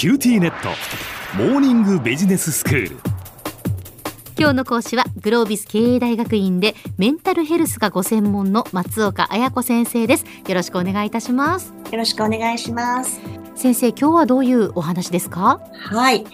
QTnet。モーニングビジネススクール。今日の講師はグロービス経営大学院でメンタルヘルスがご専門の松岡彩子先生です。よろしくお願いいたします。よろしくお願いします。先生今日はどういうお話ですか？はい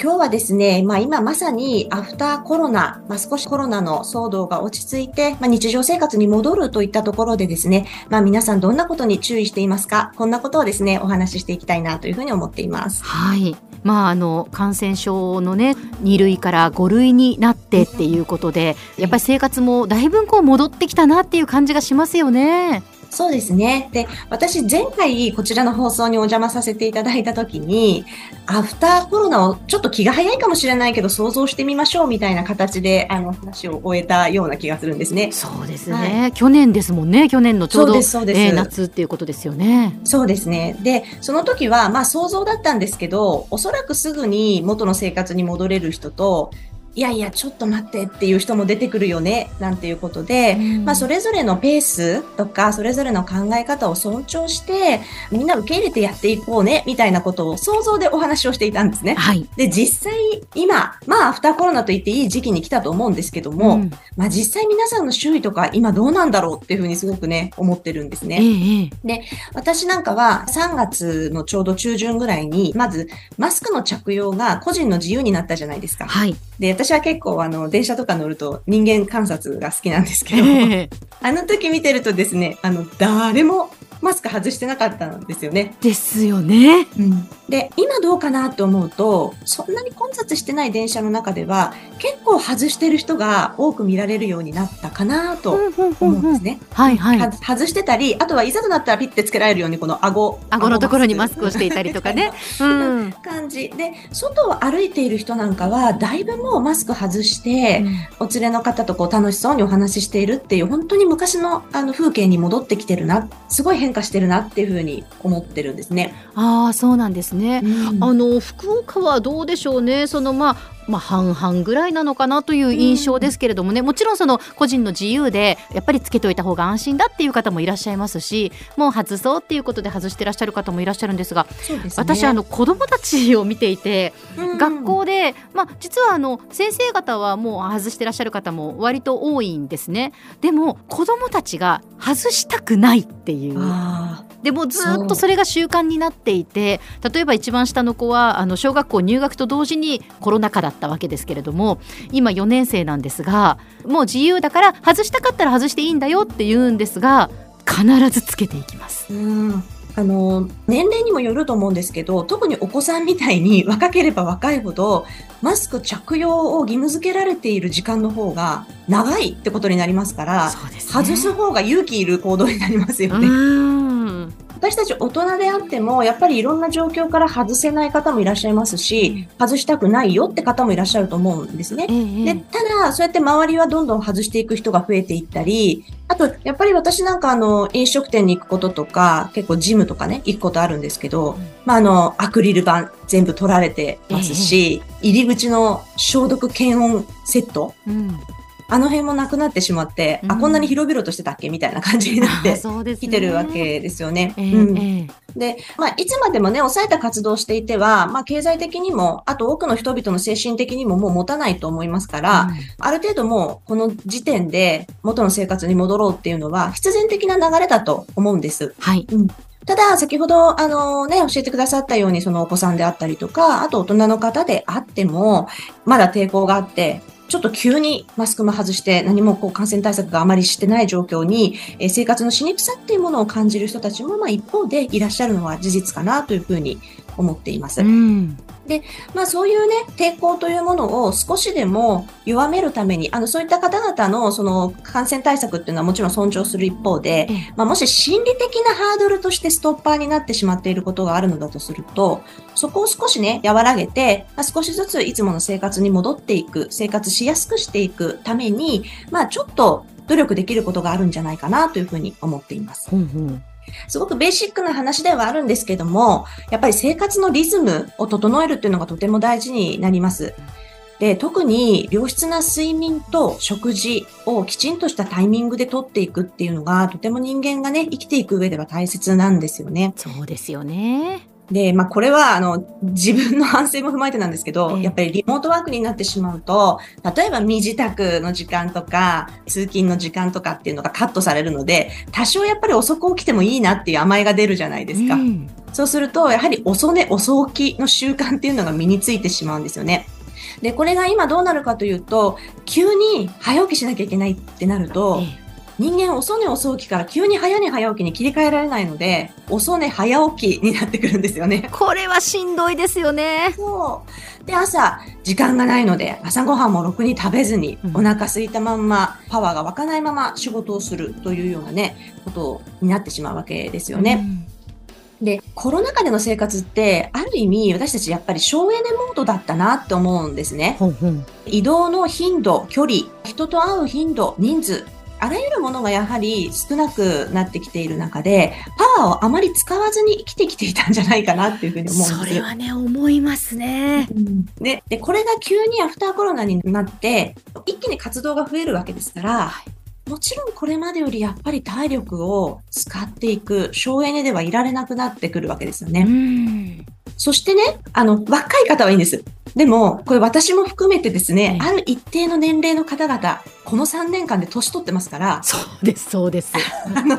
今日はですね、まあ今まさにアフターコロナ、まあ少しコロナの騒動が落ち着いて、まあ日常生活に戻るといったところでですね、まあ皆さんどんなことに注意していますか？こんなことをですね、お話ししていきたいなというふうに思っています。はい。まあ、あの感染症のね2類から5類になってっていうことでやっぱり生活もだいぶこう戻ってきたなっていう感じがしますよね。そうですね。で、私前回こちらの放送にお邪魔させていただいたときに、アフターコロナをちょっと気が早いかもしれないけど想像してみましょうみたいな形であの話を終えたような気がするんですね。そうですね。はい、去年ですもんね。去年のちょうどそうですえー、夏っていうことですよね。そうですね。で、その時はまあ想像だったんですけど、おそらくすぐに元の生活に戻れる人と、いやいや、ちょっと待ってっていう人も出てくるよね、なんていうことで、うん、まあ、それぞれのペースとか、それぞれの考え方を尊重して、みんな受け入れてやっていこうね、みたいなことを想像でお話をしていたんですね。はい。で、実際、今、まあ、アフターコロナと言っていい時期に来たと思うんですけども、うん、まあ、実際皆さんの周囲とか、今どうなんだろうっていうふうにすごくね、思ってるんですね。ええ、で、私なんかは3月のちょうど中旬ぐらいに、まず、マスクの着用が個人の自由になったじゃないですか。はい。で、私は結構あの、電車とか乗ると人間観察が好きなんですけど、あの時見てるとですね、あの、誰もマスク外してなかったんですよね。ですよね。うん。で、今どうかなと思うと、そんなに混雑してない電車の中では、結構外してる人が多く見られるようになったかなと思うんですね。はいはい。外してたり、あとはいざとなったらピッてつけられるように、この顎。顎のところにマスクをしていたりとかね。うん。感じ。で、外を歩いている人なんかは、だいぶもうマスク外して、うん、お連れの方とこう楽しそうにお話ししているっていう、本当に昔のあの風景に戻ってきてるな。すごい変化してるなっていうふうに思ってるんですね。ああ、そうなんですね。うん、あの福岡はどうでしょうね。そのまあまあ、半々ぐらいなのかなという印象ですけれどもね、うん、もちろんその個人の自由でやっぱりつけといた方が安心だっていう方もいらっしゃいますしもう外そうっていうことで外してらっしゃる方もいらっしゃるんですが、ね、私あの子どもたちを見ていて、うん、学校で、まあ、実はあの先生方はもう外してらっしゃる方も割と多いんですね。でも子どもたちが外したくないっていう。でもずっとそれが習慣になっていて例えば一番下の子はあの小学校入学と同時にコロナ禍だったわけですけれども今4年生なんですがもう自由だから外したかったら外していいんだよって言うんですが必ずつけていきます。うんあの、年齢にもよると思うんですけど、特にお子さんみたいに若ければ若いほど、マスク着用を義務付けられている時間の方が長いってことになりますから、ね、外す方が勇気いる行動になりますよね。私たち大人であっても、やっぱりいろんな状況から外せない方もいらっしゃいますし、外したくないよって方もいらっしゃると思うんですね。でただ、そうやって周りはどんどん外していく人が増えていったり、あと、やっぱり私なんかあの、飲食店に行くこととか、結構ジムとかね、行くことあるんですけど、まああの、アクリル板全部取られてますし、入り口の消毒検温セット、うんあの辺もなくなってしまって、うん、あ、こんなに広々としてたっけ？みたいな感じになってきてるわけですよね。で、まあ、いつまでもね、抑えた活動をしていては、まあ、経済的にも、あと多くの人々の精神的にももう持たないと思いますから、うん、ある程度もう、この時点で元の生活に戻ろうっていうのは、必然的な流れだと思うんです。はい。うん。ただ、先ほど、あのね、教えてくださったように、そのお子さんであったりとか、あと大人の方であっても、まだ抵抗があって、ちょっと急にマスクも外して何もこう感染対策があまりしてない状況に、えー、生活のしにくさっていうものを感じる人たちも、まあ、一方でいらっしゃるのは事実かなというふうに思っています。うんで、まあそういうね、抵抗というものを少しでも弱めるために、あの、そういった方々のその感染対策っていうのはもちろん尊重する一方で、まあもし心理的なハードルとしてストッパーになってしまっていることがあるのだとすると、そこを少しね、和らげて、まあ、少しずついつもの生活に戻っていく、生活しやすくしていくために、まあちょっと努力できることがあるんじゃないかなというふうに思っています。うんうんすごくベーシックな話ではあるんですけども、やっぱり生活のリズムを整えるっていうのがとても大事になります。で、特に良質な睡眠と食事をきちんとしたタイミングでとっていくっていうのが、とても人間がね、生きていく上では大切なんですよね。そうですよね。で、まあ、これは、あの、自分の反省も踏まえてなんですけど、ええやっぱりリモートワークになってしまうと、例えば身支度の時間とか、通勤の時間とかっていうのがカットされるので、多少やっぱり遅く起きてもいいなっていう甘えが出るじゃないですか。うんそうすると、やはり遅寝、遅起きの習慣っていうのが身についてしまうんですよね。で、これが今どうなるかというと、急に早起きしなきゃいけないってなると、ええ人間遅寝遅起きから急に早寝早起きに切り替えられないので、遅寝早起きになってくるんですよね。これはしんどいですよね。そう。で、朝、時間がないので、朝ごはんもろくに食べずに、うんお腹空いたまんま、パワーが湧かないまま仕事をするというようなね、ことになってしまうわけですよね。で、コロナ禍での生活って、ある意味、私たちやっぱり省エネモードだったなって思うんですね。ほんほん移動の頻度、距離、人と会う頻度、人数、あらゆるものがやはり少なくなってきている中で、パワーをあまり使わずに生きてきていたんじゃないかなっていうふうに思うんです。それはね思いますね。でで、これが急にアフターコロナになって、一気に活動が増えるわけですから、もちろんこれまでよりやっぱり体力を使っていく、省エネではいられなくなってくるわけですよね。うんそしてね、あの、若い方はいいんです。でも、これ私も含めてですね、うんある一定の年齢の方々、この3年間で年取ってますから、そうですそうです。あの、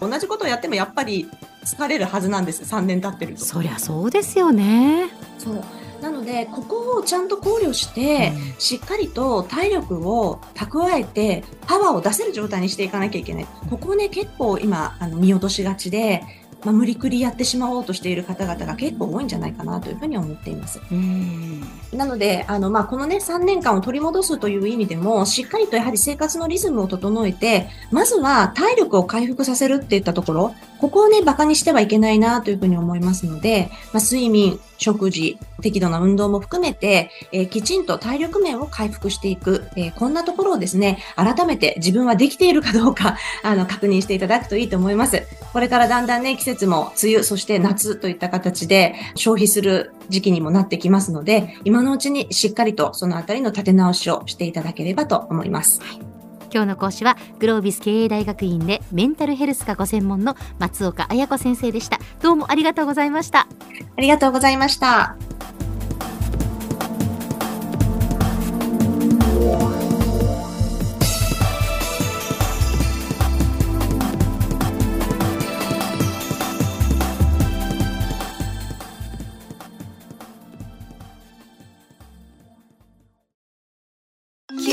同じことをやってもやっぱり疲れるはずなんです。3年経ってると。そりゃそうですよね。そう。なので、ここをちゃんと考慮して、しっかりと体力を蓄えて、パワーを出せる状態にしていかなきゃいけない。ここをね、結構今、あの見落としがちで、まあ、無理くりやってしまおうとしている方々が結構多いんじゃないかなというふうに思っています。うんなので、あの、まあ、このね、3年間を取り戻すという意味でも、しっかりとやはり生活のリズムを整えて、まずは体力を回復させるっていったところ、ここをね、馬鹿にしてはいけないなというふうに思いますので、まあ、睡眠、食事、適度な運動も含めて、えーきちんと体力面を回復していく、えーこんなところをですね、改めて自分はできているかどうか、あの、確認していただくといいと思います。これからだんだんね、季節も梅雨、そして夏といった形で消費する時期にもなってきますので、今のうちにしっかりとそのあたりの立て直しをしていただければと思います。今日の講師はグロービス経営大学院でメンタルヘルスがご専門の松岡彩子先生でした。どうもありがとうございました。ありがとうございました。